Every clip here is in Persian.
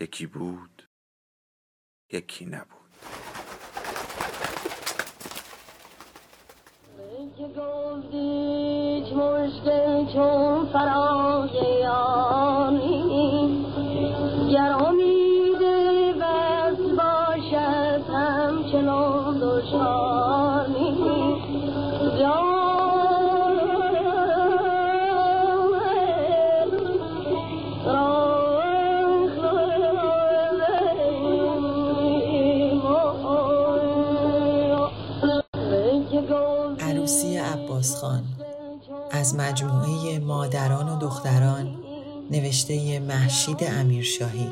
یکی بود یکی نبود. مشکل چون از مجموعه مادران و دختران نوشته محشید امیرشاهی.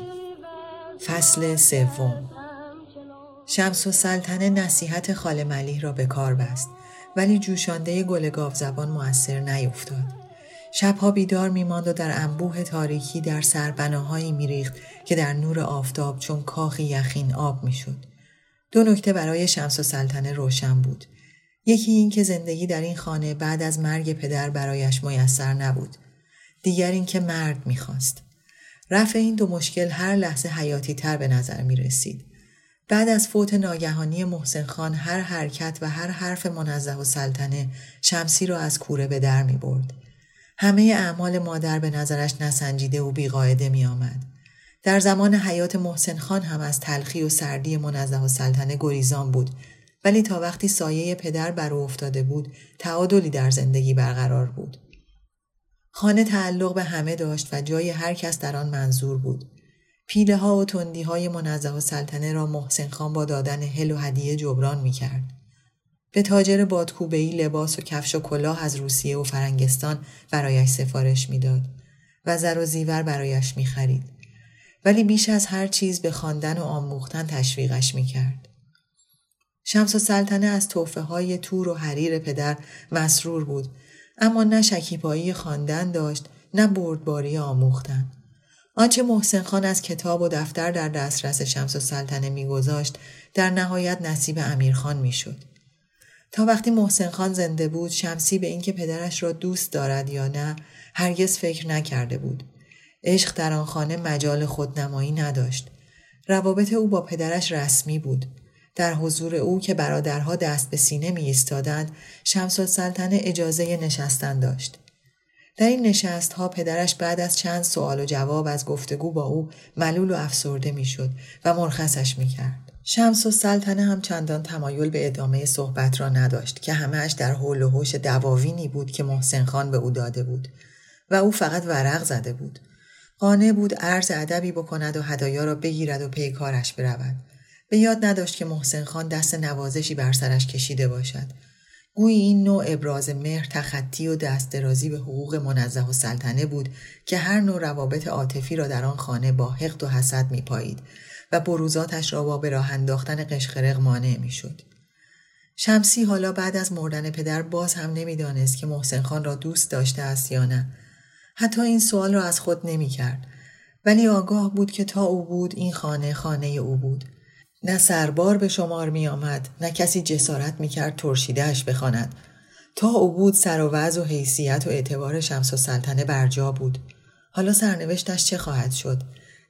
فصل سوم. شمس و سلطنه نصیحت خال ملیح را به کار بست ولی جوشانده گل گاو زبان مؤثر نیفتاد. شبها بیدار میماند و در انبوه تاریکی در سربناهایی میریخت که در نور آفتاب چون کاخی یخین آب می‌شد. دو نکته برای شمس و سلطنه روشن بود. یکی این که زندگی در این خانه بعد از مرگ پدر برایش میسر نبود. دیگر این که مرد می‌خواست. رفع این دو مشکل هر لحظه حیاتی تر به نظر می رسید. بعد از فوت ناگهانی محسن خان هر حرکت و هر حرف منزه و سلطنه شمسی را از کوره به در می برد. همه اعمال مادر به نظرش نسنجیده و بیقاعده می آمد. در زمان حیات محسن خان هم از تلخی و سردی منزه و سلطنه گریزان بود ولی تا وقتی سایه پدر بر او افتاده بود تعادلی در زندگی برقرار بود خانه تعلق به همه داشت و جای هر کس در آن منظور بود پیله ها و تندی های منزه و سلطنه را محسن خان با دادن هل و هدیه جبران می کرد. به تاجر بادکوبهی لباس و کفش و کلاه از روسیه و فرنگستان برایش سفارش می‌داد و زر و زیور برایش می خرید. ولی بیش از هر چیز به خواندن و آموختن تشویقش می کرد. شمس سلطنه از توفه های تور و حریر پدر مسرور بود. اما نه شکیبایی خواندن داشت نه بردباری آموختن. آنچه محسن خان از کتاب و دفتر در دسترس شمس و سلطنه میگذاشت در نهایت نصیب امیرخان می‌شد. تا وقتی محسن خان زنده بود شمسی به اینکه پدرش را دوست دارد یا نه هرگز فکر نکرده بود. عشق در آن خانه مجال خودنمایی نداشت. روابط او با پدرش رسمی بود. در حضور او که برادرها دست به سینه می ایستادند شمس السلطنه اجازه نشستن داشت. در این نشست ها پدرش بعد از چند سوال و جواب از گفتگو با او ملول و افسرده می شد و مرخصش می کرد. شمس و سلطنه هم چندان تمایل به ادامه صحبت را نداشت که همهش در حول و حوش دواوینی بود که محسن خان به او داده بود و او فقط ورق زده بود. قانع بود عرض ادبی بکند و هدایا را بگیرد و پی کارش برود. به یاد نداشت که محسن خان دست نوازشی بر سرش کشیده باشد. گویی این نوع ابراز مهر تخطی و دست درازی به حقوق منزه و سلطنه بود که هر نوع روابط عاطفی را در آن خانه با حقد و حسد می پایید و بروزاتش را با به راه انداختن قشقرق مانع می شد. شمسی حالا بعد از مردن پدر باز هم نمی‌دانست که محسن خان را دوست داشته است یا نه. حتی این سوال را از خود نمی کرد. ولی آگاه بود که تا او بود این خانه خانه او بود. نه سربار به شمار می آمد نه کسی جسارت می کرد ترشیدهش بخواند. تا او بود سر و وضع و حیثیت و اعتبار شمس و سلطنه برجا بود. حالا سرنوشتش چه خواهد شد؟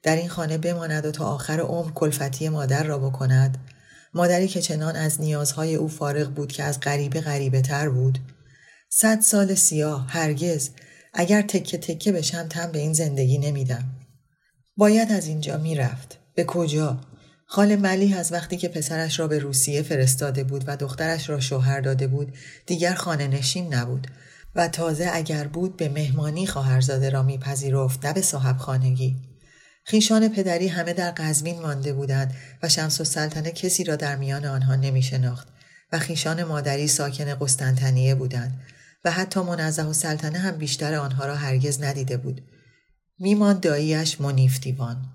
در این خانه بماند و تا آخر عمر کلفتی مادر را بکند؟ مادری که چنان از نیازهای او فارغ بود که از غریبه غریبه تر بود. صد سال سیاه هرگز اگر تکه تکه بشم تم به این زندگی نمیدم. باید از اینجا می‌رفت. به کجا؟ خال ملیح از وقتی که پسرش را به روسیه فرستاده بود و دخترش را شوهر داده بود دیگر خانه نشین نبود و تازه اگر بود به مهمانی خواهرزاده را میپذیرفت نه به صاحب خانگی. خیشان پدری همه در قزوین مانده بودند و شمس و سلطنه کسی را در میان آنها نمی شناخت و خیشان مادری ساکن قسطنطنیه بودند و حتی منزه و سلطنه هم بیشتر آنها را هرگز ندیده بود. میمان داییش منیف دیوان.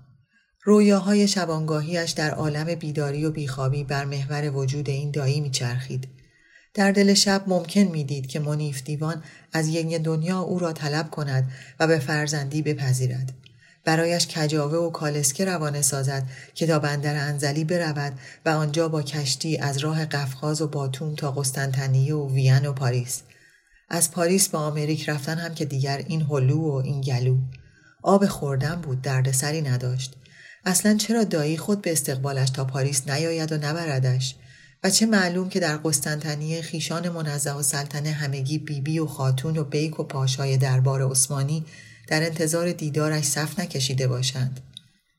رویاهای شبانگاهیش در عالم بیداری و بیخوابی بر محور وجود این دایی میچرخید. در دل شب ممکن می‌دید که منیف دیوان از یک دنیا او را طلب کند و به فرزندی بپذیرد. برایش کجاوه و کالسکه روانه سازد که تا بندر انزلی برود و آنجا با کشتی از راه قفقاز و باتوم تا قسطنطنیه و وین و پاریس از پاریس به آمریک رفتن هم که دیگر این هلو و این گلو آب خوردن بود دردسری نداشت اصلا چرا دایی خود به استقبالش تا پاریس نیاید و نبردش و چه معلوم که در قسطنطنیه خویشان منزه السلطنه همگی بیبی بی و خاتون و بیک و پاشای دربار عثمانی در انتظار دیدارش صف نکشیده باشند.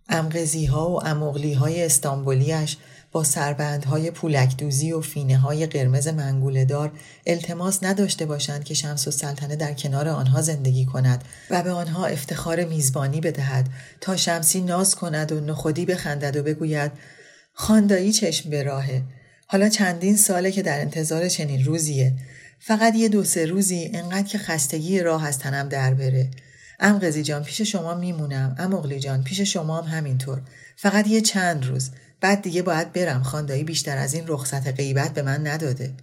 امغزی ها و امغلی های استانبولیش با سربندهای پولکدوزی و فینه های قرمز منگولدار التماس نداشته باشند که شمس و سلطنه در کنار آنها زندگی کند و به آنها افتخار میزبانی بدهد تا شمسی ناز کند و نخودی بخندد و بگوید خاندایی چشم به راهه. حالا چندین ساله که در انتظار چنین روزیه. فقط یه دو سه روزی انقدر که خستگی راه از تنم در بره. ام قزی جان پیش شما میمونم. ام اغلی جان پیش شما هم همینطور. فقط یه چند روز. بعد دیگه باید برم. خاندایی بیشتر از این رخصت غیبت به من نداده.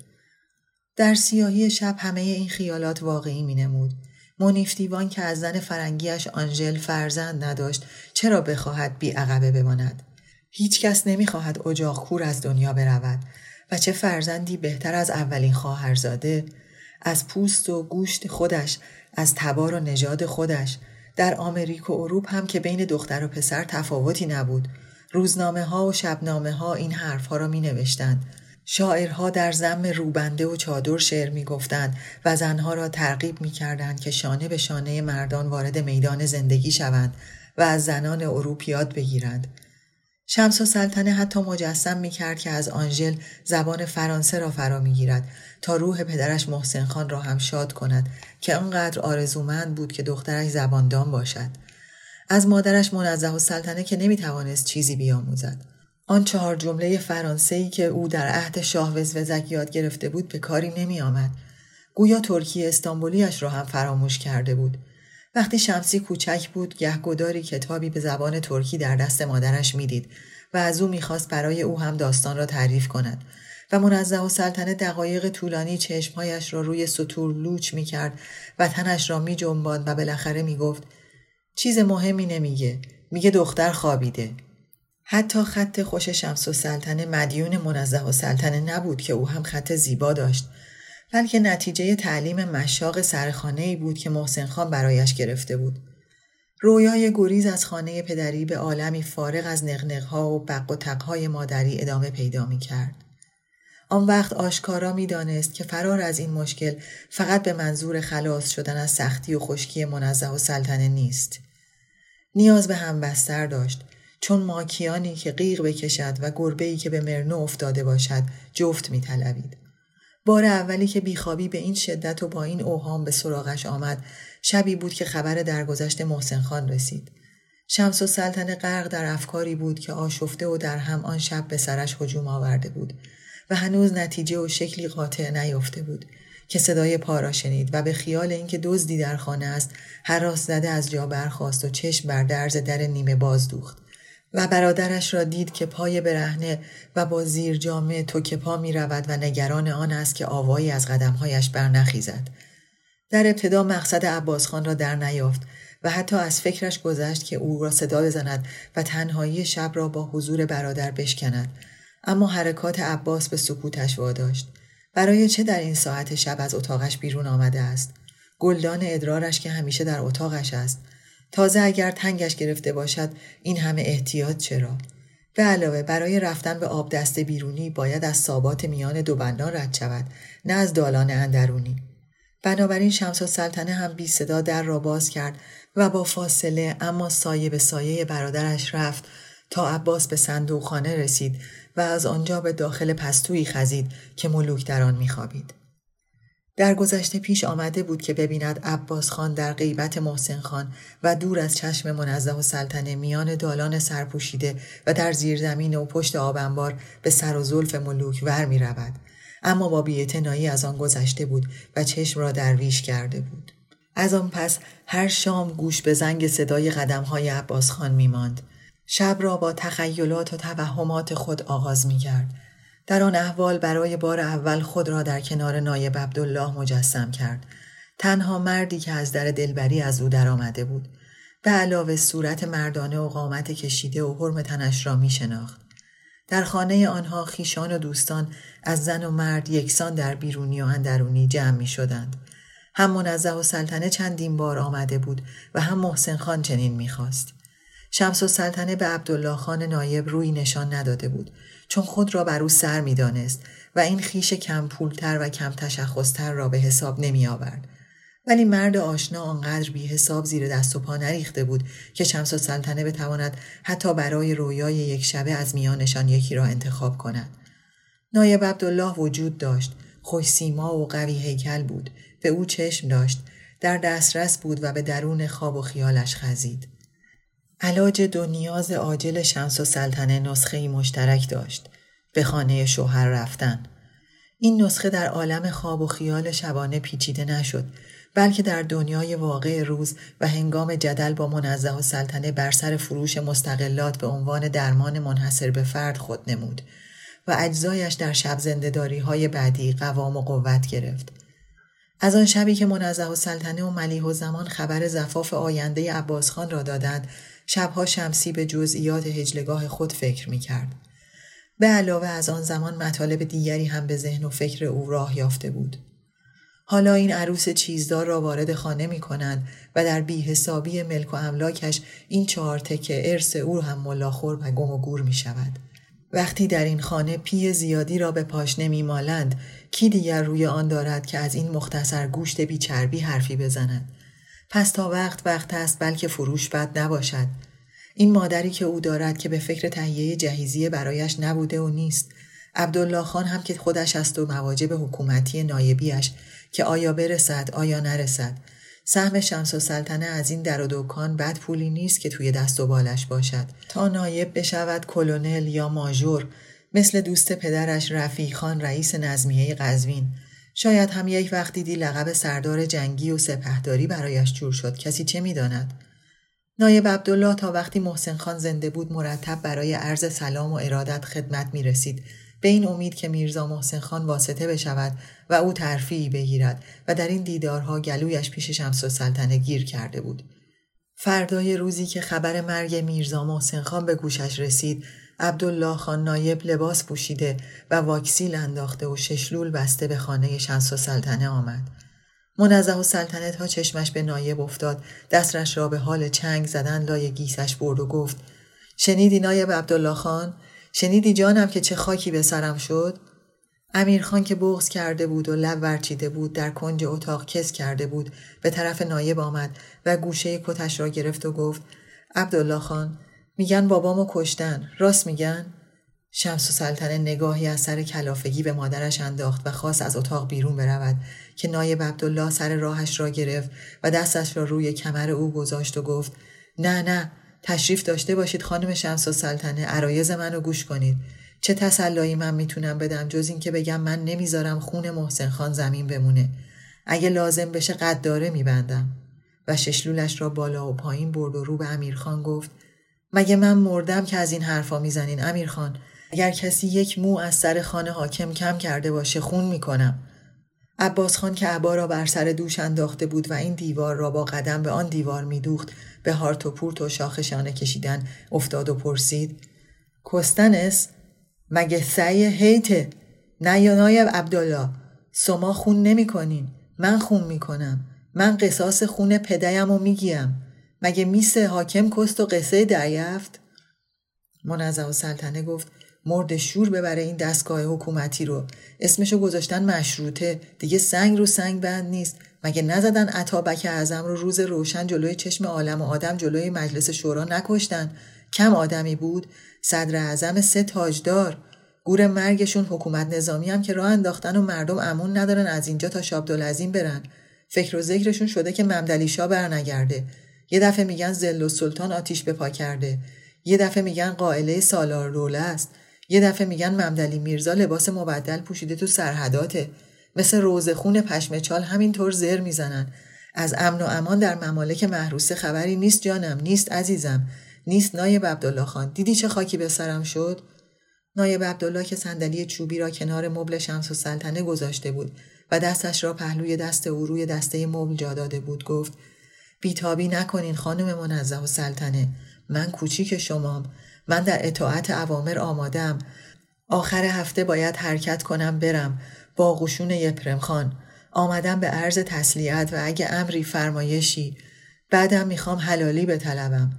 در سیاهی شب همه این خیالات واقعی می نمود. منیف دیوان که از زن فرنگیش آنژل فرزند نداشت چرا بخواهد بی عقبه بماند؟ هیچ کس نمی‌خواهد اجاق کور از دنیا برود. و چه فرزندی بهتر از اولین خواهرزاده؟ از پوست و گوشت خودش از تبار و نژاد خودش. در آمریک و اروپ هم که بین دختر و پسر تفاوتی نبود. روزنامه ها و شبنامه ها این حرف ها را می نوشتند شاعرها در زم روبنده و چادر شعر می گفتند و زنها را ترغیب می کردند که شانه به شانه مردان وارد میدان زندگی شوند و از زنان اروپ یاد بگیرند. شمس و سلطنه حتی مجسم می کرد که از آنژل زبان فرانسه را فرا می گیرد تا روح پدرش محسن خان را هم شاد کند که آنقدر آرزومند بود که دخترش زباندان باشد. از مادرش منزه و سلطنه که نمی توانست چیزی بیاموزد. آن چهار جمله فرانسه‌ای که او در عهد شاه وزوزک یاد گرفته بود به کاری نمی آمد. گویا ترکی استانبولیش را هم فراموش کرده بود. وقتی شمسی کوچک بود گهگداری کتابی به زبان ترکی در دست مادرش می‌دید و از او می‌خواست برای او هم داستان را تعریف کند و منزه و سلطنه دقایق طولانی چشمهایش را روی سطور لوچ می‌کرد و تنش را می جنباند و بالاخره می‌گفت چیز مهمی نمیگه میگه دختر خوابیده حتی خط خوش شمس و سلطنه مدیون منزه و سلطنه نبود که او هم خط زیبا داشت بلکه نتیجه تعلیم مشاق سرخانه ای بود که محسن خان برایش گرفته بود. رویای گریز از خانه پدری به عالمی فارغ از نقنقها و بق و تقهای مادری ادامه پیدا می کرد. آن وقت آشکارا می دانست که فرار از این مشکل فقط به منظور خلاص شدن از سختی و خشکی منزه و سلطنه نیست. نیاز به همبستر داشت چون ماکیانی که قیق بکشد و گربه‌ای که به مرنو افتاده باشد جفت می طلبید. بار اولی که بیخوابی به این شدت و با این اوهام به سراغش آمد شبی بود که خبر درگذشت محسن خان رسید. شمس و سلطنه غرق در افکاری بود که آشفته و در هم آن شب به سرش هجوم آورده بود و هنوز نتیجه و شکلی قاطع نیافته بود که صدای پا شنید و به خیال اینکه دزدی در خانه است راست زده از جا برخواست و چشم بر درز در نیمه باز دوخت. و برادرش را دید که پای برهنه و با زیر جامعه توک پا می رود و نگران آن است که آوایی از قدمهایش برنخیزد. در ابتدا مقصد عباس خان را در نیافت و حتی از فکرش گذشت که او را صدا بزند و تنهایی شب را با حضور برادر بشکند. اما حرکات عباس به سکوتش واداشت. برای چه در این ساعت شب از اتاقش بیرون آمده است گلدان ادرارش که همیشه در اتاقش است تازه اگر تنگش گرفته باشد این همه احتیاط چرا؟ به علاوه برای رفتن به آب دست بیرونی باید از ثابات میان دو بندان رد شود نه از دالان اندرونی. بنابراین شمس و سلطنه هم بی صدا در را باز کرد و با فاصله اما سایه به سایه برادرش رفت تا عباس به صندوق خانه رسید و از آنجا به داخل پستویی خزید که ملوک در آن میخوابید. در گذشته پیش آمده بود که ببیند عباس خان در غیبت محسن خان و دور از چشم منزه و سلطنه میان دالان سرپوشیده و در زیرزمین و پشت آبنبار به سر و زلف ملوک ور می رود. اما با بیعتنایی از آن گذشته بود و چشم را درویش کرده بود از آن پس هر شام گوش به زنگ صدای قدم های عباس خان می ماند. شب را با تخیلات و توهمات خود آغاز می کرد. در آن احوال برای بار اول خود را در کنار نایب عبدالله مجسم کرد. تنها مردی که از در دلبری از او درآمده بود. به علاوه صورت مردانه و قامت کشیده و حرم تنش را می شناخت. در خانه آنها خیشان و دوستان از زن و مرد یکسان در بیرونی و اندرونی جمع می شدند. هم منزه و سلطنه چندین بار آمده بود و هم محسن خان چنین می‌خواست. شمس و سلطنه به عبدالله خان نایب روی نشان نداده بود چون خود را بر او سر می‌دانست و این خیش کم پولتر و کم تشخصتر را به حساب نمی آورد. ولی مرد آشنا آنقدر بی حساب زیر دست و پا نریخته بود که شمس و سلطنه بتواند حتی برای رویای یک شبه از میانشان یکی را انتخاب کند. نایب عبدالله وجود داشت خوش سیما و قوی هیکل بود به او چشم داشت در دسترس بود و به درون خواب و خیالش خزید علاج دو نیاز عاجل شمس و سلطنه نسخه مشترک داشت به خانه شوهر رفتن این نسخه در عالم خواب و خیال شبانه پیچیده نشد بلکه در دنیای واقع روز و هنگام جدل با منزه و سلطنه بر سر فروش مستقلات به عنوان درمان منحصر به فرد خود نمود و اجزایش در شب زندهداری های بعدی قوام و قوت گرفت. از آن شبی که منزه و سلطنه و ملیح و زمان خبر زفاف آینده عباس خان را دادند شبها شمسی به جزئیات هجلگاه خود فکر می کرد. به علاوه از آن زمان مطالب دیگری هم به ذهن و فکر او راه یافته بود. حالا این عروس چیزدار را وارد خانه می کنند و در بی حسابی ملک و املاکش این چهار تکه ارث او هم ملاخور و گم و گور می شود. وقتی در این خانه پی زیادی را به پاش نمی مالند کی دیگر روی آن دارد که از این مختصر گوشت بیچربی حرفی بزند پس تا وقت وقت است بلکه فروش بد نباشد. این مادری که او دارد که به فکر تهیه جهیزیه برایش نبوده و نیست. عبدالله خان هم که خودش است و مواجب حکومتی نایبیش که آیا برسد آیا نرسد. سهم شمس و سلطنه از این در و دکان بد پولی نیست که توی دست و بالش باشد. تا نایب بشود کلونل یا ماژور مثل دوست پدرش رفیع خان رئیس نظمیه قزوین. شاید هم یک وقت دیدی لقب سردار جنگی و سپهداری برایش جور شد. کسی چه می‌داند؟ نایب عبدالله تا وقتی محسن خان زنده بود مرتب برای عرض سلام و ارادت خدمت می رسید به این امید که میرزا محسن خان واسطه بشود و او ترفیعی بگیرد و در این دیدارها گلویش پیش شمس و سلطنه گیر کرده بود. فردای روزی که خبر مرگ میرزا محسن خان به گوشش رسید عبدالله خان نایب لباس پوشیده و واکسیل انداخته و ششلول بسته به خانه شمس و سلطنه آمد. منزه و سلطنت ها چشمش به نایب افتاد. دستش را به حال چنگ زدن لای گیسش برد و گفت شنیدی نایب عبدالله خان؟ شنیدی جانم که چه خاکی به سرم شد؟ امیرخان که بغز کرده بود و لب ورچیده بود در کنج اتاق کس کرده بود. به طرف نایب آمد و گوشه کتش را گرفت و گفت عبدالله خان میگن بابامو کشتن. راست میگن؟ شمس و سلطنه نگاهی از سر کلافگی به مادرش انداخت و خواست از اتاق بیرون برود که نایب عبدالله سر راهش را گرفت و دستش را روی کمر او گذاشت و گفت نه نه تشریف داشته باشید خانم شمس و سلطنه عرایز منو گوش کنید. چه تسلایی من می‌تونم بدم جز اینکه بگم من نمی‌ذارم خون محسن خان زمین بمونه. اگه لازم بشه قد داره میبندم. و ششلولش را بالا و پایین برد و رو به امیرخان گفت مگه من مردم که از این حرفا می‌زنین امیرخان؟ اگر کسی یک مو از سر خانه حاکم کم کرده باشه خون می‌کنم. عباس خان که عبا را بر سر دوش انداخته بود و این دیوار را با قدم به آن دیوار میدوخت به هارت و پورت و شاخشانه کشیدن افتاد و پرسید کستنس مگه سعی هیته نه یا نایب عبدالله؟ سما خون نمی کنین من خون می‌کنم. من قصاص خون پدیم و میگیم. مگه میسه حاکم کست و قصه دریفت منظم و سلطنه گفت مرد شور ببره این دستگاه حکومتی رو. اسمشو گذاشتن مشروطه. دیگه سنگ رو سنگ بند نیست. مگه نزدن عطابک اعظم رو روز روشن جلوی چشم عالم و آدم جلوی مجلس شورا نکشتن؟ کم آدمی بود. صدر اعظم سه تاجدار. گور مرگشون حکومت نظامی هم که راه انداختن و مردم امون ندارن از اینجا تا شابدالعظیم برن. فکر و ذکرشون شده که ممدلی شاه برنگرده. یه دفعه میگن زل و سلطان آتیش به پا کرده. یه دفعه میگن قائله سالار دوله است. یه دفعه میگن ممدلی میرزا لباس مبدل پوشیده تو سرحداته. مثل روزخون پشمچال همینطور زر می‌زنن. از امن و امان در ممالک محروسه خبری نیست جانم نیست عزیزم. نیست نایب عبدالله خان. دیدی چه خاکی به سرم شد؟ نایب عبدالله که صندلی چوبی را کنار مبل شمس و سلطنه گذاشته بود و دستش را پهلوی دست او روی دسته مبل جا داده بود گفت بیتابی نکنین خانم منزه و سلطنه. من کوچیک شمام. من در اطاعت اوامر آمادم آخر هفته باید حرکت کنم برم. با قشون یپرم خان. آمدم به عرض تسلیت و اگه امری فرمایشی بعدم می‌خوام حلالی به طلبم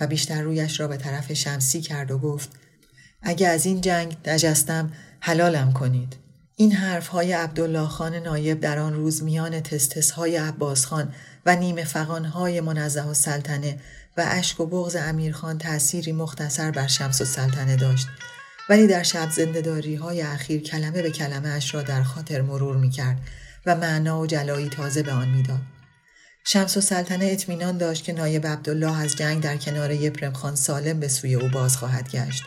و بیشتر رویش را به طرف شمسی کرد و گفت اگه از این جنگ نجستم حلالم کنید. این حرف های عبدالله خان نایب در آن روز میان تستس های عباس خان و نیمه فقان های منزه و سلطنه و اشک و بغز امیرخان تأثیری مختصر بر شمس و سلطنه داشت ولی در شب زندهداری های اخیر کلمه به کلمه اش را در خاطر مرور می کرد و معنا و جلایی تازه به آن می‌داد. شمس و سلطنه اطمینان داشت که نایب عبدالله از جنگ در کنار یپرم خان سالم به سوی او باز خواهد گشت.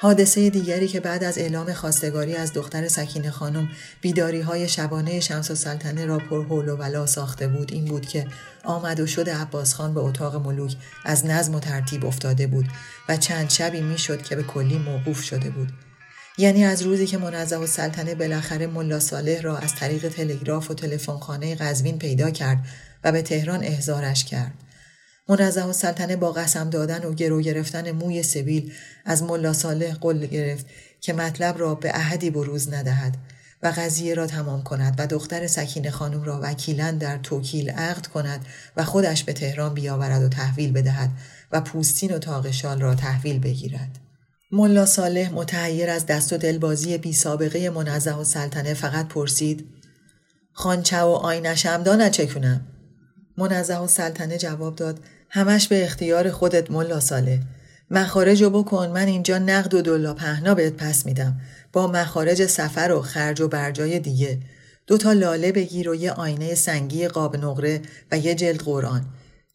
حادثه دیگری که بعد از اعلام خواستگاری از دختر سکین خانم بیداری های شبانه شمس و سلطنه را پر حول و ولا ساخته بود این بود که آمد و شد عباس خان به اتاق ملوک از نظم و ترتیب افتاده بود و چند شبی می‌شد که به کلی موقوف شده بود. یعنی از روزی که منظم و سلطنه بالاخره ملا صالح را از طریق تلگراف و تلفنخانه قزوین پیدا کرد و به تهران احضارش کرد. منظم و سلطنه با قسم دادن و گرو گرفتن موی سبیل از ملا صالح قل گرفت که مطلب را به احدی بروز ندهد و قضیه را تمام کند و دختر سکین خانم را وکیلا در توکیل عقد کند و خودش به تهران بیاورد و تحویل بدهد و پوستین و تاقشال را تحویل بگیرد. ملا صالح متحیر از دست و دلبازی بی سابقه منزه و سلطنه فقط پرسید خانچه و آینشم دا چکنم؟ منزه و سلطنه جواب داد همش به اختیار خودت ملا ساله. مخارج رو بکن من اینجا نقد و دلا پهنا بهت پس میدم. با مخارج سفر و خرج و برجای دیگه. دو تا لاله بگیر و یه آینه سنگی قاب نقره و یه جلد قرآن.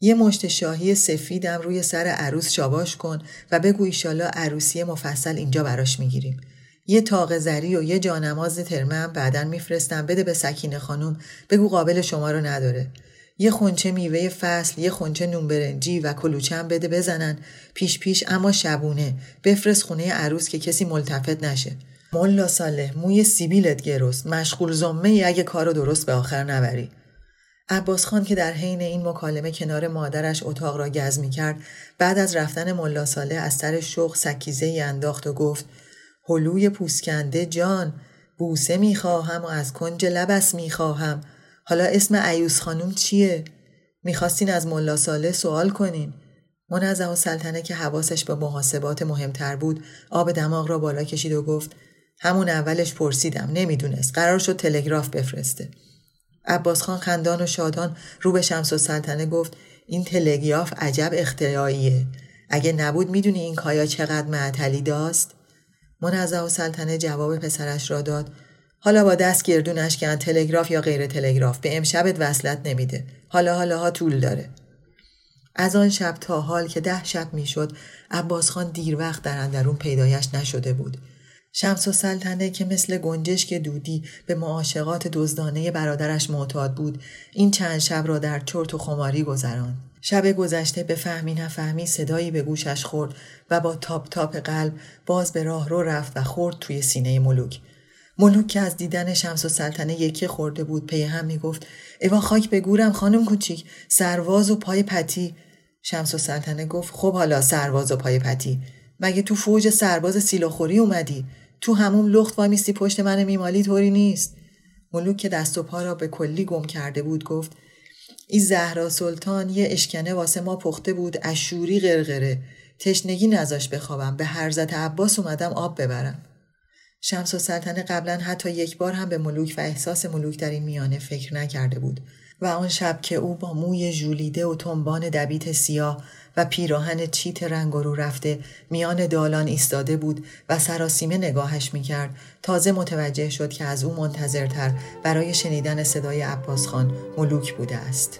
یه مشت شاهی سفیدم روی سر عروس شاباش کن و بگو ایشالا عروسی مفصل اینجا براش می‌گیریم. یه تاق زری و یه جانماز ترمه هم بعدا میفرستم بده به سکینه خانوم بگو قابل شما رو نداره. یه خونچه میوه فصل یه خونچه نون برنجی و کلوچه هم بده بزنن. پیش پیش اما شبونه. بفرست خونه عروس که کسی ملتفت نشه. ملا صالح موی سیبیلت گرست مشغول زمه اگه کارو درست به آخر نبری. عباس خان که در حین این مکالمه کنار مادرش اتاق را گز می کرد بعد از رفتن ملا صالح از سر شوق سکیزه ای انداخت و گفت هلوی پوسکنده جان بوسه می‌خواهم و از کنج لبس می‌خواهم. حالا اسم عیوس خانوم چیه؟ می‌خواستین از ملا ساله سوال کنین. منظم و سلطنه که حواسش به محاسبات مهمتر بود آب دماغ را بالا کشید و گفت همون اولش پرسیدم نمی‌دونست قرار شد تلگراف بفرسته عباس خان خندان و شادان رو به شمس و سلطنه گفت این تلگراف عجب اختراعیه اگه نبود می‌دونی این کایا چقدر معطلی داست منظم و سلطنه جواب پسرش را داد حالا با دست گردونش کن تلگراف یا غیر تلگراف به امشبت وصلت نمیده. حالا حالا ها طول داره. از آن شب تا حال که ده شب می‌شد عباس خان دیر وقت در اندرون پیدایش نشده بود. شمس و سلطنه که مثل گنجشک دودی به معاشقات دزدانه برادرش معتاد بود این چند شب را در چرت و خماری گذراند. شب گذشته به فهمی نفهمی صدایی به گوشش خورد و با تاپ تاپ قلب باز به راه رو رفت و خورد توی سینه ملوک. ملوک که از دیدن شمس السلطنه یکی خورده بود پی هم می‌گفت ایوا خاک به گورم خانم کوچیک سرواز و پای پتی. شمس السلطنه گفت خب حالا سرواز و پای پتی مگه تو فوج سرباز سیلاخوری اومدی؟ تو همون لخت وامیستی پشت من میمالی طوری نیست. ملوک که دست و پا را به کلی گم کرده بود گفت این زهرا سلطان یه اشکنه واسه ما پخته بود اشوری غرغره. تشنگی نزاش بخوابم به هرزت عباس اومدم آب ببرم. شمس و سلطنه قبلا حتی یک بار هم به ملوک و احساس ملوک در این میانه فکر نکرده بود و آن شب که او با موی ژولیده و تنبان دبیت سیاه و پیراهن چیت رنگ رو رفته میان دالان ایستاده بود و سراسیمه نگاهش می‌کرد تازه متوجه شد که از او منتظرتر برای شنیدن صدای عباس خان ملوک بوده است.